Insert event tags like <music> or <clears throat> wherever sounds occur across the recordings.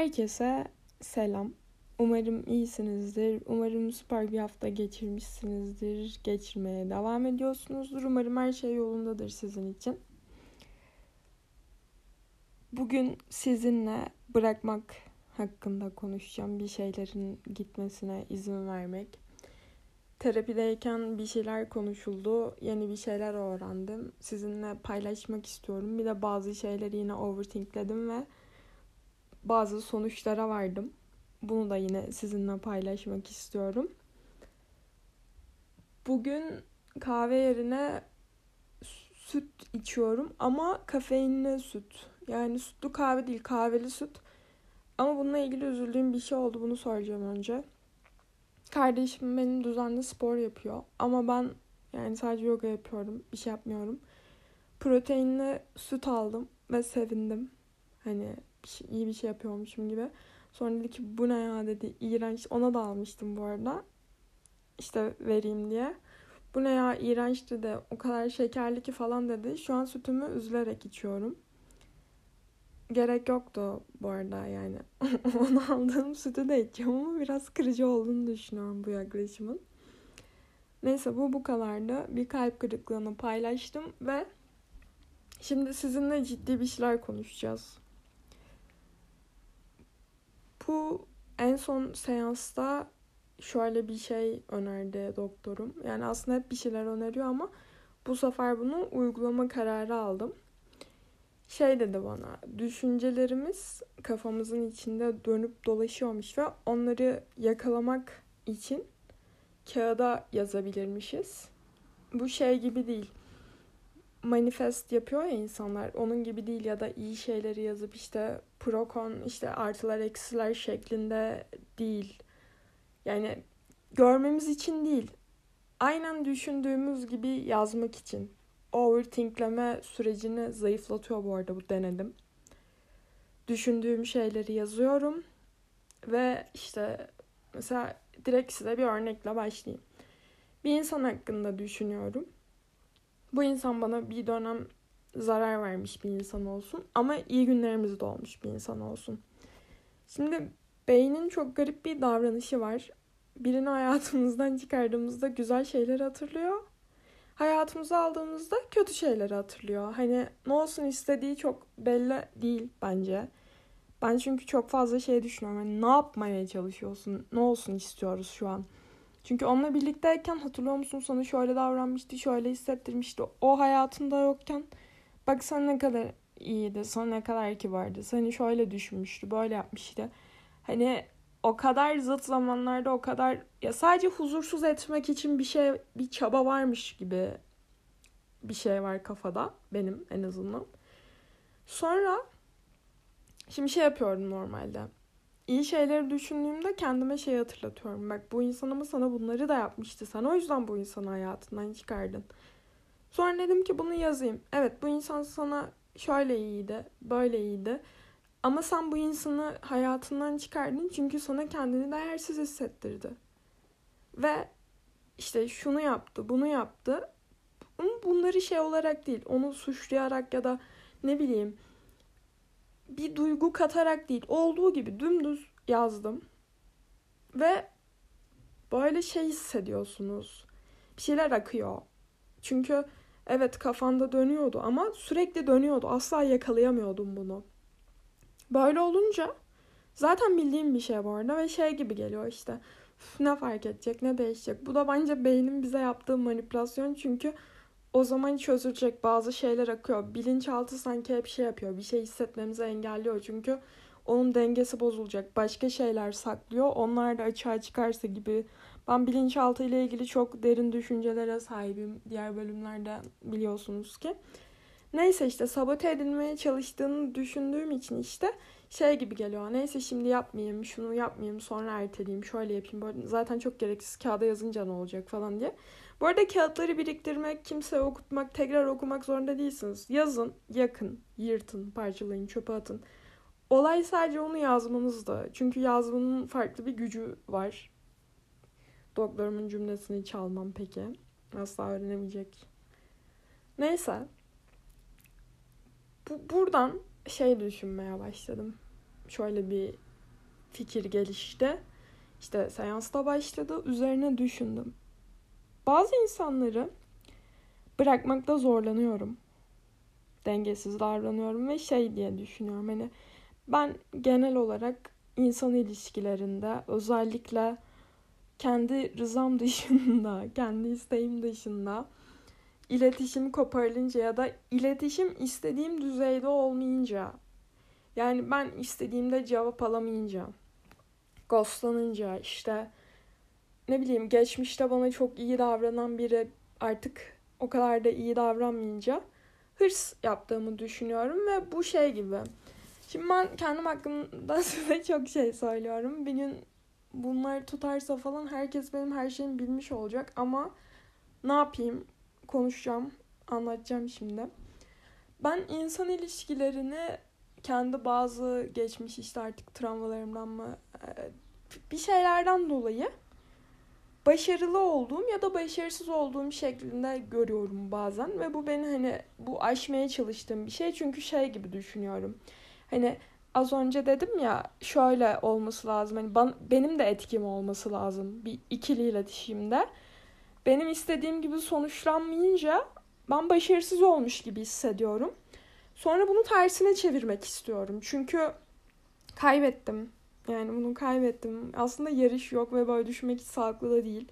Herkese selam. Umarım iyisinizdir. Umarım süper bir hafta geçirmişsinizdir. Geçirmeye devam ediyorsunuzdur. Umarım her şey yolundadır sizin için. Bugün sizinle bırakmak hakkında konuşacağım. Bir şeylerin gitmesine izin vermek. Terapideyken bir şeyler konuşuldu. Yeni bir şeyler öğrendim. Sizinle paylaşmak istiyorum. Bir de bazı şeyleri yine overthinkledim ve bazı sonuçlara vardım. Bunu da yine sizinle paylaşmak istiyorum. Bugün kahve yerine süt içiyorum ama kafeinli süt. Yani sütlü kahve değil, kahveli süt. Ama bununla ilgili üzüldüğüm bir şey oldu. Bunu soracağım önce. Kardeşim benim düzenli spor yapıyor. Ama ben yani sadece yoga yapıyorum. Bir şey yapmıyorum. Proteinli süt aldım ve sevindim. Hani şey, iyi bir şey yapıyormuşum gibi. Sonra dedi ki bu ne ya dedi. iğrenç. Ona da almıştım bu arada. İşte vereyim diye. Bu ne ya iğrenç dedi. O kadar şekerli ki falan dedi. Şu an sütümü üzülerek içiyorum. Gerek yoktu bu arada yani. <laughs> Onu aldığım sütü de içeceğim ama biraz kırıcı olduğunu düşünüyorum bu yaklaşımın. Neyse bu bu kadardı. Bir kalp kırıklığını paylaştım ve şimdi sizinle ciddi bir şeyler konuşacağız. Bu en son seansta şöyle bir şey önerdi doktorum. Yani aslında hep bir şeyler öneriyor ama bu sefer bunu uygulama kararı aldım. Şey dedi bana, düşüncelerimiz kafamızın içinde dönüp dolaşıyormuş ve onları yakalamak için kağıda yazabilirmişiz. Bu şey gibi değil. Manifest yapıyor ya insanlar. Onun gibi değil ya da iyi şeyleri yazıp işte pro con işte artılar eksiler şeklinde değil. Yani görmemiz için değil. Aynen düşündüğümüz gibi yazmak için. Overthinkleme sürecini zayıflatıyor bu arada bu denedim. Düşündüğüm şeyleri yazıyorum ve işte mesela direkt size bir örnekle başlayayım. Bir insan hakkında düşünüyorum. Bu insan bana bir dönem zarar vermiş bir insan olsun ama iyi günlerimizde olmuş bir insan olsun. Şimdi beynin çok garip bir davranışı var. Birini hayatımızdan çıkardığımızda güzel şeyleri hatırlıyor. Hayatımıza aldığımızda kötü şeyleri hatırlıyor. Hani ne olsun istediği çok belli değil bence. Ben çünkü çok fazla şey düşünüyorum. Hani ne yapmaya çalışıyorsun? Ne olsun istiyoruz şu an? Çünkü onunla birlikteyken hatırlıyor musun sana şöyle davranmıştı, şöyle hissettirmişti. O hayatında yokken bak sen ne kadar iyiydi, sana ne kadar kibardı. Seni şöyle düşünmüştü, böyle yapmıştı. Hani o kadar zıt zamanlarda o kadar ya sadece huzursuz etmek için bir şey bir çaba varmış gibi bir şey var kafada benim en azından. Sonra şimdi şey yapıyorum normalde. İyi şeyleri düşündüğümde kendime şey hatırlatıyorum. Bak bu insan ama sana bunları da yapmıştı. Sen o yüzden bu insanı hayatından çıkardın. Sonra dedim ki bunu yazayım. Evet bu insan sana şöyle iyiydi, böyle iyiydi. Ama sen bu insanı hayatından çıkardın çünkü sana kendini değersiz hissettirdi. Ve işte şunu yaptı, bunu yaptı. Bunları şey olarak değil, onu suçlayarak ya da ne bileyim bir duygu katarak değil, olduğu gibi dümdüz yazdım. Ve böyle şey hissediyorsunuz. Bir şeyler akıyor. Çünkü evet kafanda dönüyordu ama sürekli dönüyordu. Asla yakalayamıyordum bunu. Böyle olunca zaten bildiğim bir şey bu arada ve şey gibi geliyor işte. Ne fark edecek, ne değişecek? Bu da bence beynin bize yaptığı manipülasyon çünkü o zaman çözülecek bazı şeyler akıyor. Bilinçaltı sanki hep şey yapıyor. Bir şey hissetmemizi engelliyor. Çünkü onun dengesi bozulacak. Başka şeyler saklıyor. Onlar da açığa çıkarsa gibi. Ben bilinçaltı ile ilgili çok derin düşüncelere sahibim. Diğer bölümlerde biliyorsunuz ki. Neyse işte sabote edilmeye çalıştığını düşündüğüm için işte şey gibi geliyor. Neyse şimdi yapmayayım, şunu yapmayayım, sonra erteleyeyim, şöyle yapayım. Böyle zaten çok gereksiz kağıda yazınca ne olacak falan diye. Bu arada kağıtları biriktirmek, kimseye okutmak, tekrar okumak zorunda değilsiniz. Yazın, yakın, yırtın, parçalayın, çöpe atın. Olay sadece onu yazmanızda. Çünkü yazmanın farklı bir gücü var. Doktorumun cümlesini çalmam peki. Asla öğrenemeyecek. Neyse bu, buradan şey düşünmeye başladım. Şöyle bir fikir gelişti. İşte seansta başladı. Üzerine düşündüm. Bazı insanları bırakmakta zorlanıyorum. Dengesiz davranıyorum ve şey diye düşünüyorum. Hani ben genel olarak insan ilişkilerinde özellikle kendi rızam <laughs> dışında, kendi isteğim dışında iletişim koparılınca ya da iletişim istediğim düzeyde olmayınca yani ben istediğimde cevap alamayınca ghostlanınca işte ne bileyim geçmişte bana çok iyi davranan biri artık o kadar da iyi davranmayınca hırs yaptığımı düşünüyorum ve bu şey gibi. Şimdi ben kendim hakkında <laughs> size çok şey söylüyorum. Bir gün bunlar tutarsa falan herkes benim her şeyimi bilmiş olacak ama ne yapayım? Konuşacağım, anlatacağım şimdi. Ben insan ilişkilerini kendi bazı geçmiş işte artık travmalarımdan mı e, bir şeylerden dolayı başarılı olduğum ya da başarısız olduğum şeklinde görüyorum bazen ve bu beni hani bu aşmaya çalıştığım bir şey çünkü şey gibi düşünüyorum. Hani az önce dedim ya şöyle olması lazım. Hani ben, benim de etkim olması lazım bir ikili iletişimde. Benim istediğim gibi sonuçlanmayınca ben başarısız olmuş gibi hissediyorum. Sonra bunu tersine çevirmek istiyorum. Çünkü kaybettim. Yani bunu kaybettim. Aslında yarış yok ve böyle düşünmek hiç sağlıklı da değil.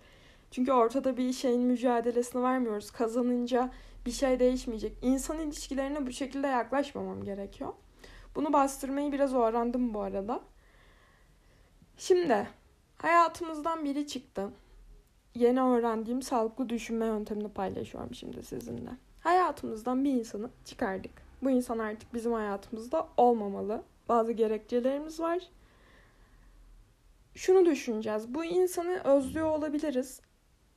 Çünkü ortada bir şeyin mücadelesini vermiyoruz. Kazanınca bir şey değişmeyecek. İnsan ilişkilerine bu şekilde yaklaşmamam gerekiyor. Bunu bastırmayı biraz öğrendim bu arada. Şimdi hayatımızdan biri çıktı. Yeni öğrendiğim sağlıklı düşünme yöntemini paylaşıyorum şimdi sizinle. Hayatımızdan bir insanı çıkardık. Bu insan artık bizim hayatımızda olmamalı. Bazı gerekçelerimiz var. Şunu düşüneceğiz. Bu insanı özlüyor olabiliriz.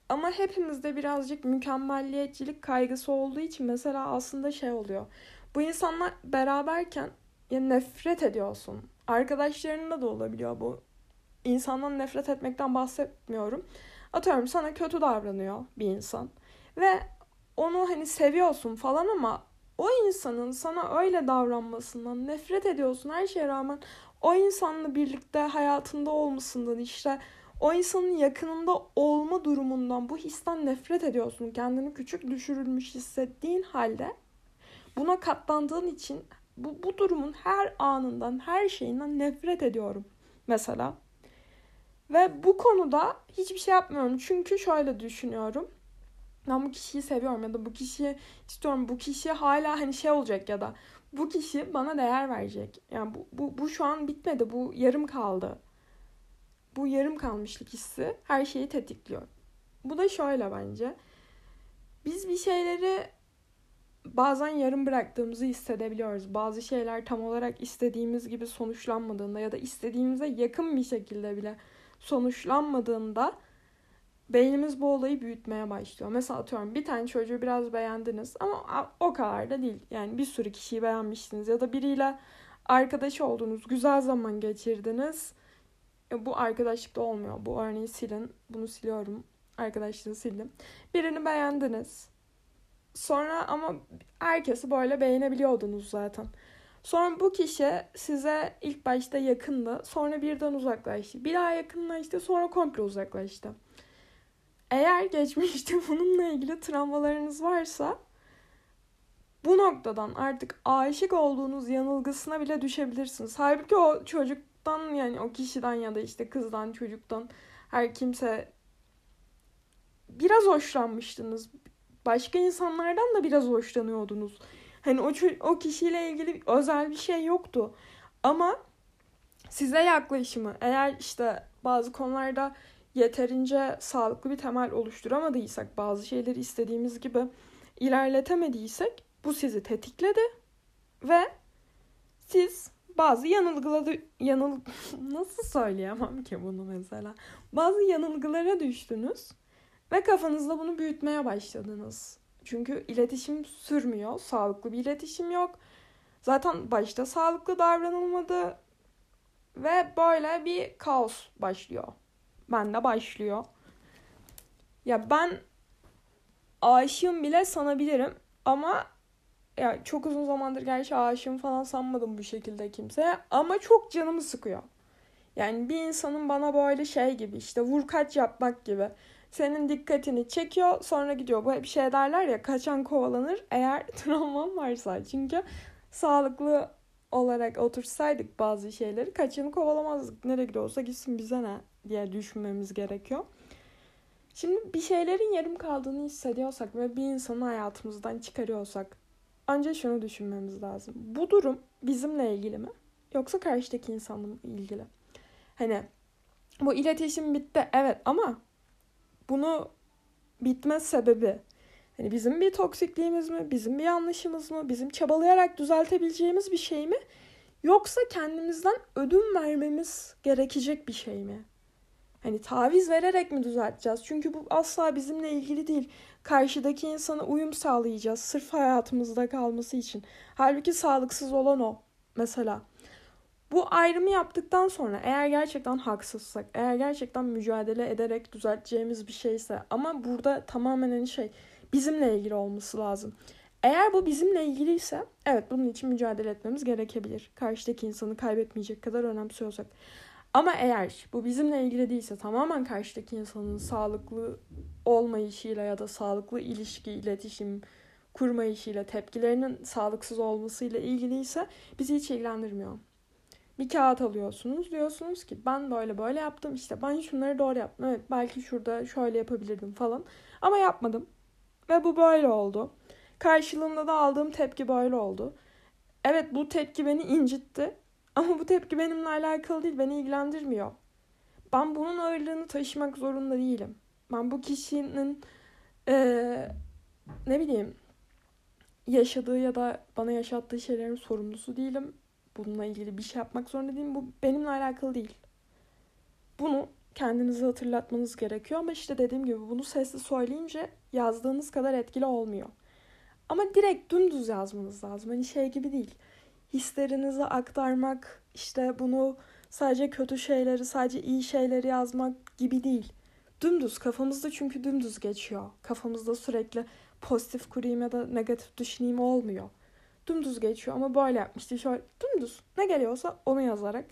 Ama hepimizde birazcık mükemmelliyetçilik kaygısı olduğu için mesela aslında şey oluyor. Bu insanlar beraberken ya nefret ediyorsun. Arkadaşlarında da olabiliyor bu. İnsandan nefret etmekten bahsetmiyorum. Atıyorum sana kötü davranıyor bir insan. Ve onu hani seviyorsun falan ama o insanın sana öyle davranmasından nefret ediyorsun her şeye rağmen o insanla birlikte hayatında olmasından işte o insanın yakınında olma durumundan bu histen nefret ediyorsun. Kendini küçük düşürülmüş hissettiğin halde buna katlandığın için bu, bu durumun her anından, her şeyinden nefret ediyorum mesela. Ve bu konuda hiçbir şey yapmıyorum. Çünkü şöyle düşünüyorum. Ben bu kişiyi seviyorum ya da bu kişiyi istiyorum. Bu kişi hala hani şey olacak ya da bu kişi bana değer verecek. Yani bu, bu, bu şu an bitmedi. Bu yarım kaldı. Bu yarım kalmışlık hissi her şeyi tetikliyor. Bu da şöyle bence. Biz bir şeyleri bazen yarım bıraktığımızı hissedebiliyoruz. Bazı şeyler tam olarak istediğimiz gibi sonuçlanmadığında ya da istediğimize yakın bir şekilde bile sonuçlanmadığında beynimiz bu olayı büyütmeye başlıyor. Mesela atıyorum bir tane çocuğu biraz beğendiniz ama o kadar da değil. Yani bir sürü kişiyi beğenmişsiniz ya da biriyle arkadaş oldunuz, güzel zaman geçirdiniz. E, bu arkadaşlıkta olmuyor. Bu örneği silin. Bunu siliyorum. Arkadaşlığı sildim. Birini beğendiniz. Sonra ama herkesi böyle beğenebiliyordunuz zaten. Sonra bu kişi size ilk başta yakındı. Sonra birden uzaklaştı. Bir daha yakınlaştı. Sonra komple uzaklaştı. Eğer geçmişte <laughs> bununla ilgili travmalarınız varsa bu noktadan artık aşık olduğunuz yanılgısına bile düşebilirsiniz. Halbuki o çocuktan yani o kişiden ya da işte kızdan, çocuktan her kimse biraz hoşlanmıştınız. Başka insanlardan da biraz hoşlanıyordunuz. Hani o, o kişiyle ilgili özel bir şey yoktu. Ama size yaklaşımı eğer işte bazı konularda yeterince sağlıklı bir temel oluşturamadıysak, bazı şeyleri istediğimiz gibi ilerletemediysek bu sizi tetikledi ve siz bazı yanılgıları yanıl <laughs> nasıl söyleyemem ki bunu mesela. Bazı yanılgılara düştünüz ve kafanızda bunu büyütmeye başladınız. Çünkü iletişim sürmüyor. Sağlıklı bir iletişim yok. Zaten başta sağlıklı davranılmadı ve böyle bir kaos başlıyor. Bende başlıyor. Ya ben aşığım bile sanabilirim ama ya çok uzun zamandır gerçi aşığım falan sanmadım bu şekilde kimseye ama çok canımı sıkıyor. Yani bir insanın bana böyle şey gibi işte vur kaç yapmak gibi. Senin dikkatini çekiyor sonra gidiyor. Bu hep şey derler ya kaçan kovalanır eğer <laughs> travman varsa. Çünkü sağlıklı olarak otursaydık bazı şeyleri kaçanı kovalamazdık. Nereye gidiyorsa gitsin bize ne diye düşünmemiz gerekiyor. Şimdi bir şeylerin yarım kaldığını hissediyorsak ve bir insanı hayatımızdan çıkarıyorsak önce şunu düşünmemiz lazım. Bu durum bizimle ilgili mi? Yoksa karşıdaki insanla mı ilgili? Hani bu iletişim bitti evet ama bunu bitme sebebi hani bizim bir toksikliğimiz mi? Bizim bir yanlışımız mı? Bizim çabalayarak düzeltebileceğimiz bir şey mi? Yoksa kendimizden ödün vermemiz gerekecek bir şey mi? Hani taviz vererek mi düzelteceğiz? Çünkü bu asla bizimle ilgili değil. Karşıdaki insana uyum sağlayacağız sırf hayatımızda kalması için. Halbuki sağlıksız olan o mesela. Bu ayrımı yaptıktan sonra eğer gerçekten haksızsak, eğer gerçekten mücadele ederek düzelteceğimiz bir şeyse ama burada tamamen hani şey bizimle ilgili olması lazım. Eğer bu bizimle ilgiliyse evet bunun için mücadele etmemiz gerekebilir. Karşıdaki insanı kaybetmeyecek kadar önemsiyorsak. Ama eğer bu bizimle ilgili değilse tamamen karşıdaki insanın sağlıklı olmayışıyla ya da sağlıklı ilişki, iletişim kurmayışıyla, tepkilerinin sağlıksız olmasıyla ilgiliyse bizi hiç ilgilendirmiyor. Bir kağıt alıyorsunuz. Diyorsunuz ki ben böyle böyle yaptım. işte ben şunları doğru yaptım. Evet belki şurada şöyle yapabilirdim falan. Ama yapmadım. Ve bu böyle oldu. Karşılığında da aldığım tepki böyle oldu. Evet bu tepki beni incitti. Ama bu tepki benimle alakalı değil, beni ilgilendirmiyor. Ben bunun ağırlığını taşımak zorunda değilim. Ben bu kişinin ee, ne bileyim yaşadığı ya da bana yaşattığı şeylerin sorumlusu değilim. Bununla ilgili bir şey yapmak zorunda değilim. Bu benimle alakalı değil. Bunu kendinize hatırlatmanız gerekiyor ama işte dediğim gibi bunu sesli söyleyince yazdığınız kadar etkili olmuyor. Ama direkt dümdüz yazmanız lazım. Hani şey gibi değil hislerinizi aktarmak, işte bunu sadece kötü şeyleri, sadece iyi şeyleri yazmak gibi değil. Dümdüz kafamızda çünkü dümdüz geçiyor. Kafamızda sürekli pozitif kurayım ya da negatif düşüneyim olmuyor. Dümdüz geçiyor ama böyle yapmıştı. Şöyle dümdüz ne geliyorsa onu yazarak.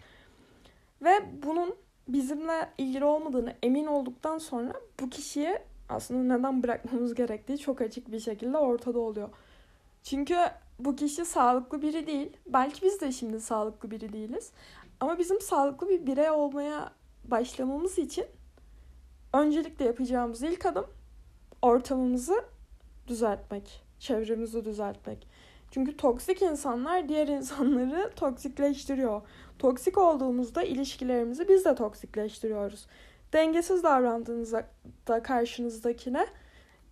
Ve bunun bizimle ilgili olmadığını emin olduktan sonra bu kişiyi aslında neden bırakmamız gerektiği çok açık bir şekilde ortada oluyor. Çünkü bu kişi sağlıklı biri değil. Belki biz de şimdi sağlıklı biri değiliz. Ama bizim sağlıklı bir birey olmaya başlamamız için öncelikle yapacağımız ilk adım ortamımızı düzeltmek, çevremizi düzeltmek. Çünkü toksik insanlar diğer insanları <laughs> toksikleştiriyor. Toksik olduğumuzda ilişkilerimizi biz de toksikleştiriyoruz. Dengesiz davrandığınızda karşınızdakine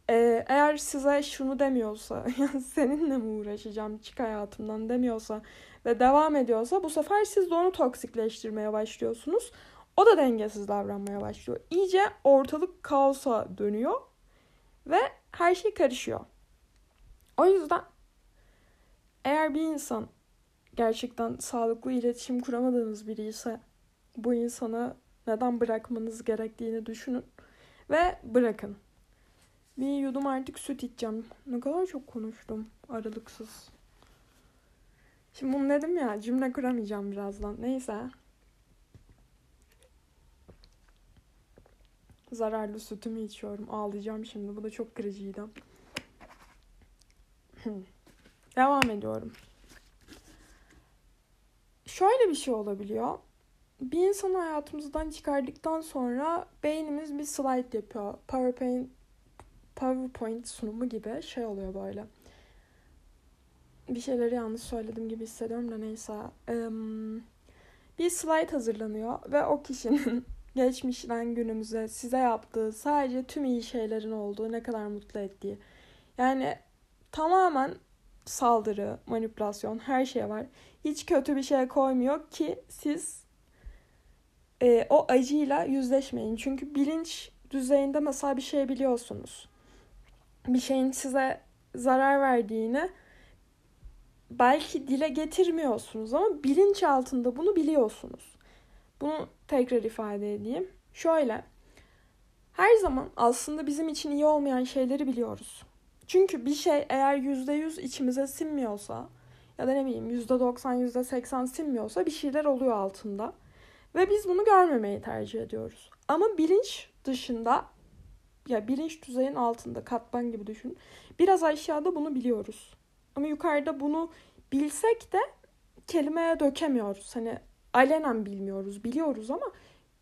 ee, eğer size şunu demiyorsa, <laughs> seninle mi uğraşacağım çık hayatımdan demiyorsa ve devam ediyorsa bu sefer siz de onu toksikleştirmeye başlıyorsunuz. O da dengesiz davranmaya başlıyor. İyice ortalık kaosa dönüyor ve her şey karışıyor. O yüzden eğer bir insan gerçekten sağlıklı iletişim kuramadığınız biri ise bu insana neden bırakmanız gerektiğini düşünün ve bırakın. Bir yudum artık süt içeceğim. Ne kadar çok konuştum aralıksız. Şimdi bunu dedim ya cümle kuramayacağım birazdan. Neyse. Zararlı sütümü içiyorum. Ağlayacağım şimdi. Bu da çok kırıcıydı. <clears throat> Devam ediyorum. Şöyle bir şey olabiliyor. Bir insanı hayatımızdan çıkardıktan sonra beynimiz bir slide yapıyor. PowerPoint PowerPoint sunumu gibi şey oluyor böyle. Bir şeyleri yanlış söyledim gibi hissediyorum da neyse. bir slide hazırlanıyor ve o kişinin <laughs> geçmişten günümüze size yaptığı sadece tüm iyi şeylerin olduğu ne kadar mutlu ettiği. Yani tamamen saldırı, manipülasyon her şey var. Hiç kötü bir şey koymuyor ki siz e, o acıyla yüzleşmeyin. Çünkü bilinç düzeyinde mesela bir şey biliyorsunuz bir şeyin size zarar verdiğini belki dile getirmiyorsunuz ama bilinç altında bunu biliyorsunuz. Bunu tekrar ifade edeyim. Şöyle. Her zaman aslında bizim için iyi olmayan şeyleri biliyoruz. Çünkü bir şey eğer %100 içimize sinmiyorsa ya da ne bileyim %90, %80 sinmiyorsa bir şeyler oluyor altında. Ve biz bunu görmemeyi tercih ediyoruz. Ama bilinç dışında ya bilinç düzeyin altında katman gibi düşün. Biraz aşağıda bunu biliyoruz. Ama yukarıda bunu bilsek de kelimeye dökemiyoruz. Hani alenen bilmiyoruz, biliyoruz ama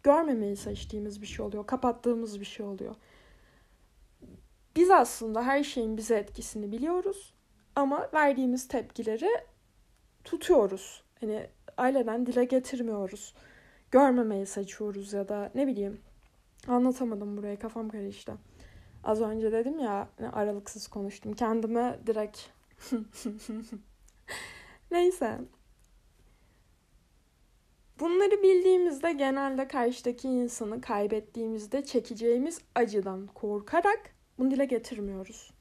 görmemeyi seçtiğimiz bir şey oluyor. Kapattığımız bir şey oluyor. Biz aslında her şeyin bize etkisini biliyoruz ama verdiğimiz tepkileri tutuyoruz. Hani aileden dile getirmiyoruz. Görmemeyi seçiyoruz ya da ne bileyim anlatamadım buraya kafam karıştı. Az önce dedim ya aralıksız konuştum. Kendime direkt <laughs> Neyse. Bunları bildiğimizde genelde karşıdaki insanı kaybettiğimizde çekeceğimiz acıdan korkarak bunu dile getirmiyoruz.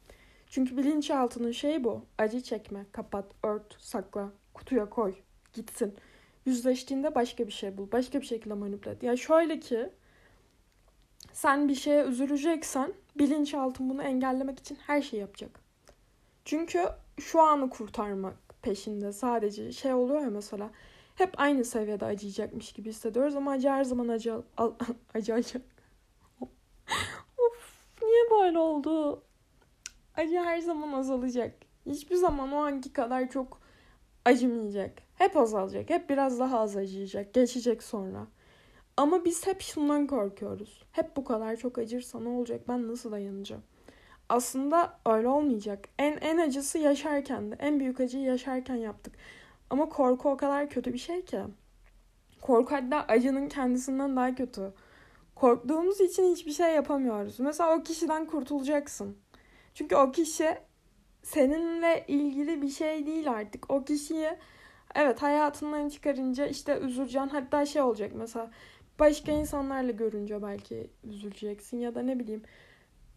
Çünkü bilinçaltının şeyi bu. Acı çekme, kapat, ört, sakla, kutuya koy, gitsin. Yüzleştiğinde başka bir şey bul. Başka bir şekilde manipüle et. Yani şöyle ki sen bir şeye üzüleceksen bilinçaltın bunu engellemek için her şeyi yapacak. Çünkü şu anı kurtarmak peşinde sadece şey oluyor ya mesela hep aynı seviyede acıyacakmış gibi hissediyoruz ama acı her zaman acı al, <laughs> acı acı. of niye böyle oldu? Acı her zaman azalacak. Hiçbir zaman o anki kadar çok acımayacak. Hep azalacak. Hep biraz daha az acıyacak. Geçecek sonra. Ama biz hep şundan korkuyoruz. Hep bu kadar çok acırsa ne olacak? Ben nasıl dayanacağım? Aslında öyle olmayacak. En en acısı yaşarken de. En büyük acıyı yaşarken yaptık. Ama korku o kadar kötü bir şey ki. Korku hatta acının kendisinden daha kötü. Korktuğumuz için hiçbir şey yapamıyoruz. Mesela o kişiden kurtulacaksın. Çünkü o kişi seninle ilgili bir şey değil artık. O kişiyi evet hayatından çıkarınca işte üzüleceksin. Hatta şey olacak mesela başka insanlarla görünce belki üzüleceksin ya da ne bileyim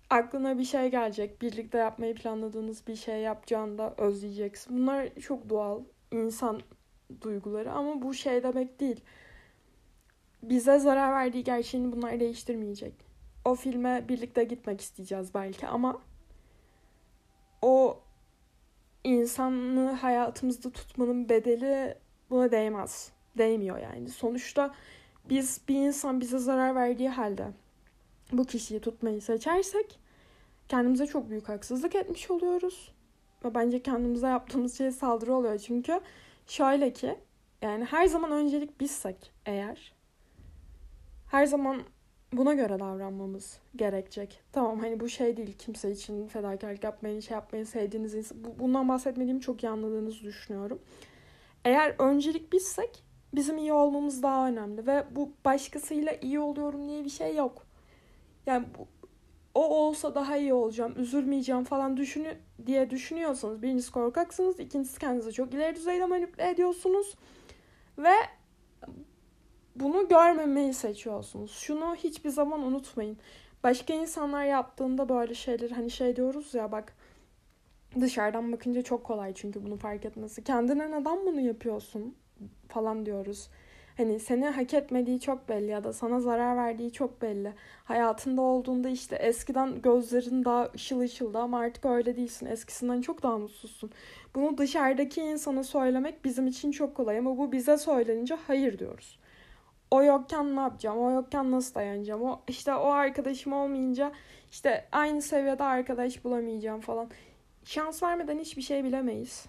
aklına bir şey gelecek. Birlikte yapmayı planladığınız bir şey yapacağında özleyeceksin. Bunlar çok doğal insan duyguları ama bu şey demek değil. Bize zarar verdiği gerçeğini bunlar değiştirmeyecek. O filme birlikte gitmek isteyeceğiz belki ama o insanlığı hayatımızda tutmanın bedeli buna değmez. Değmiyor yani. Sonuçta biz bir insan bize zarar verdiği halde bu kişiyi tutmayı seçersek kendimize çok büyük haksızlık etmiş oluyoruz. Ve bence kendimize yaptığımız şey saldırı oluyor. Çünkü şöyle ki yani her zaman öncelik bizsek eğer her zaman buna göre davranmamız gerekecek. Tamam hani bu şey değil kimse için fedakarlık yapmayın, şey yapmayın, sevdiğiniz insan. Bundan bahsetmediğimi çok iyi anladığınızı düşünüyorum. Eğer öncelik bizsek bizim iyi olmamız daha önemli ve bu başkasıyla iyi oluyorum diye bir şey yok. Yani bu, o olsa daha iyi olacağım, üzülmeyeceğim falan düşünü diye düşünüyorsanız birincisi korkaksınız, ikincisi kendinizi çok ileri düzeyde manipüle ediyorsunuz ve bunu görmemeyi seçiyorsunuz. Şunu hiçbir zaman unutmayın. Başka insanlar yaptığında böyle şeyler hani şey diyoruz ya bak dışarıdan bakınca çok kolay çünkü bunu fark etmesi. Kendine neden bunu yapıyorsun falan diyoruz. Hani seni hak etmediği çok belli ya da sana zarar verdiği çok belli. Hayatında olduğunda işte eskiden gözlerin daha ışıl ışıldı ama artık öyle değilsin. Eskisinden çok daha mutsuzsun. Bunu dışarıdaki insana söylemek bizim için çok kolay ama bu bize söylenince hayır diyoruz. O yokken ne yapacağım? O yokken nasıl dayanacağım? O işte o arkadaşım olmayınca işte aynı seviyede arkadaş bulamayacağım falan. Şans vermeden hiçbir şey bilemeyiz.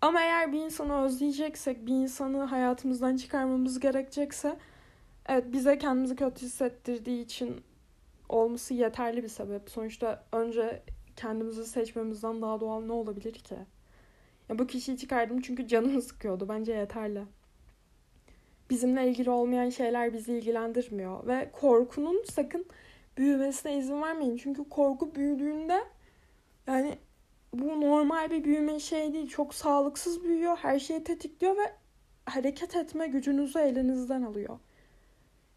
Ama eğer bir insanı özleyeceksek, bir insanı hayatımızdan çıkarmamız gerekecekse evet bize kendimizi kötü hissettirdiği için olması yeterli bir sebep. Sonuçta önce kendimizi seçmemizden daha doğal ne olabilir ki? Ya bu kişiyi çıkardım çünkü canımı sıkıyordu. Bence yeterli. Bizimle ilgili olmayan şeyler bizi ilgilendirmiyor ve korkunun sakın büyümesine izin vermeyin. Çünkü korku büyüdüğünde yani bu normal bir büyüme şey değil. Çok sağlıksız büyüyor. Her şeyi tetikliyor ve hareket etme gücünüzü elinizden alıyor.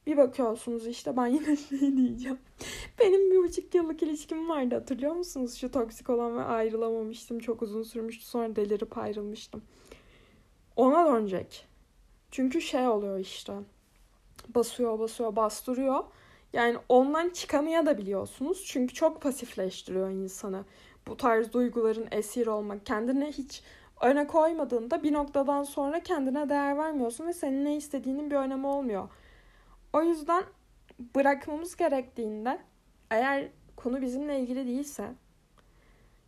Bir bakıyorsunuz işte ben yine <laughs> şey diyeceğim. Benim bir buçuk yıllık ilişkim vardı hatırlıyor musunuz? Şu toksik olan ve ayrılamamıştım. Çok uzun sürmüştü. Sonra delirip ayrılmıştım. Ona dönecek. Çünkü şey oluyor işte. Basıyor basıyor bastırıyor. Yani ondan çıkamaya da biliyorsunuz. Çünkü çok pasifleştiriyor insanı bu tarz duyguların esir olmak, kendine hiç öne koymadığında bir noktadan sonra kendine değer vermiyorsun ve senin ne istediğinin bir önemi olmuyor. O yüzden bırakmamız gerektiğinde eğer konu bizimle ilgili değilse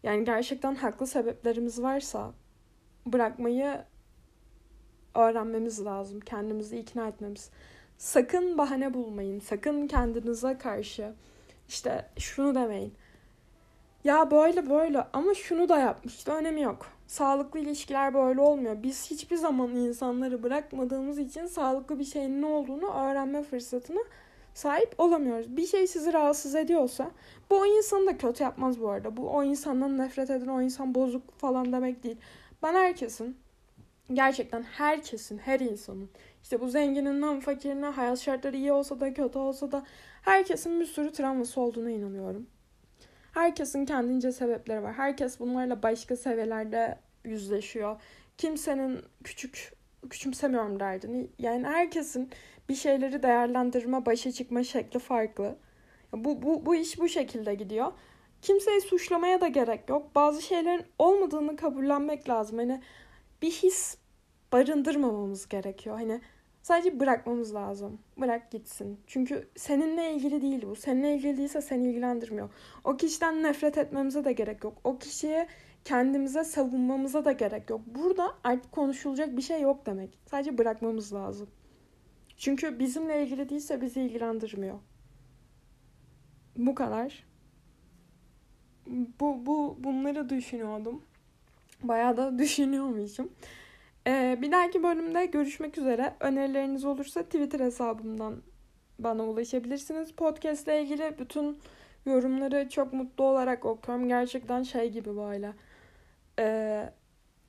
yani gerçekten haklı sebeplerimiz varsa bırakmayı öğrenmemiz lazım. Kendimizi ikna etmemiz. Sakın bahane bulmayın. Sakın kendinize karşı işte şunu demeyin. Ya böyle böyle ama şunu da yapmıştı önemi yok. Sağlıklı ilişkiler böyle olmuyor. Biz hiçbir zaman insanları bırakmadığımız için sağlıklı bir şeyin ne olduğunu öğrenme fırsatına sahip olamıyoruz. Bir şey sizi rahatsız ediyorsa bu o insanı da kötü yapmaz bu arada. Bu o insandan nefret eden o insan bozuk falan demek değil. Ben herkesin gerçekten herkesin, her insanın işte bu zengininden fakirine hayat şartları iyi olsa da kötü olsa da herkesin bir sürü travması olduğuna inanıyorum. Herkesin kendince sebepleri var. Herkes bunlarla başka seviyelerde yüzleşiyor. Kimsenin küçük küçümsemiyorum derdini. Yani herkesin bir şeyleri değerlendirme, başa çıkma şekli farklı. Bu, bu, bu iş bu şekilde gidiyor. Kimseyi suçlamaya da gerek yok. Bazı şeylerin olmadığını kabullenmek lazım. Hani bir his barındırmamamız gerekiyor. Hani sadece bırakmamız lazım. Bırak gitsin. Çünkü seninle ilgili değil bu. Seninle ilgili değilse seni ilgilendirmiyor. O kişiden nefret etmemize de gerek yok. O kişiye kendimize savunmamıza da gerek yok. Burada artık konuşulacak bir şey yok demek. Sadece bırakmamız lazım. Çünkü bizimle ilgili değilse bizi ilgilendirmiyor. Bu kadar. Bu, bu bunları düşünüyordum. Bayağı da <laughs> düşünüyormuşum. Ee, bir dahaki bölümde görüşmek üzere. Önerileriniz olursa Twitter hesabımdan bana ulaşabilirsiniz. Podcast ile ilgili bütün yorumları çok mutlu olarak okuyorum. Gerçekten şey gibi böyle. E,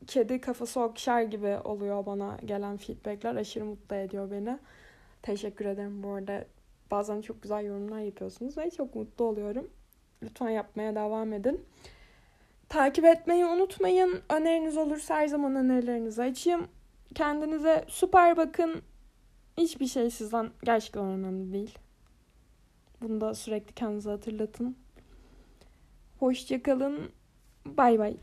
kedi kafası okşar gibi oluyor bana gelen feedbackler. Aşırı mutlu ediyor beni. Teşekkür ederim bu arada. Bazen çok güzel yorumlar yapıyorsunuz ve çok mutlu oluyorum. Lütfen yapmaya devam edin. Takip etmeyi unutmayın. Öneriniz olursa her zaman önerilerinizi açayım. Kendinize süper bakın. Hiçbir şey sizden gerçekten önemli değil. Bunu da sürekli kendinize hatırlatın. Hoşçakalın. Bay bay.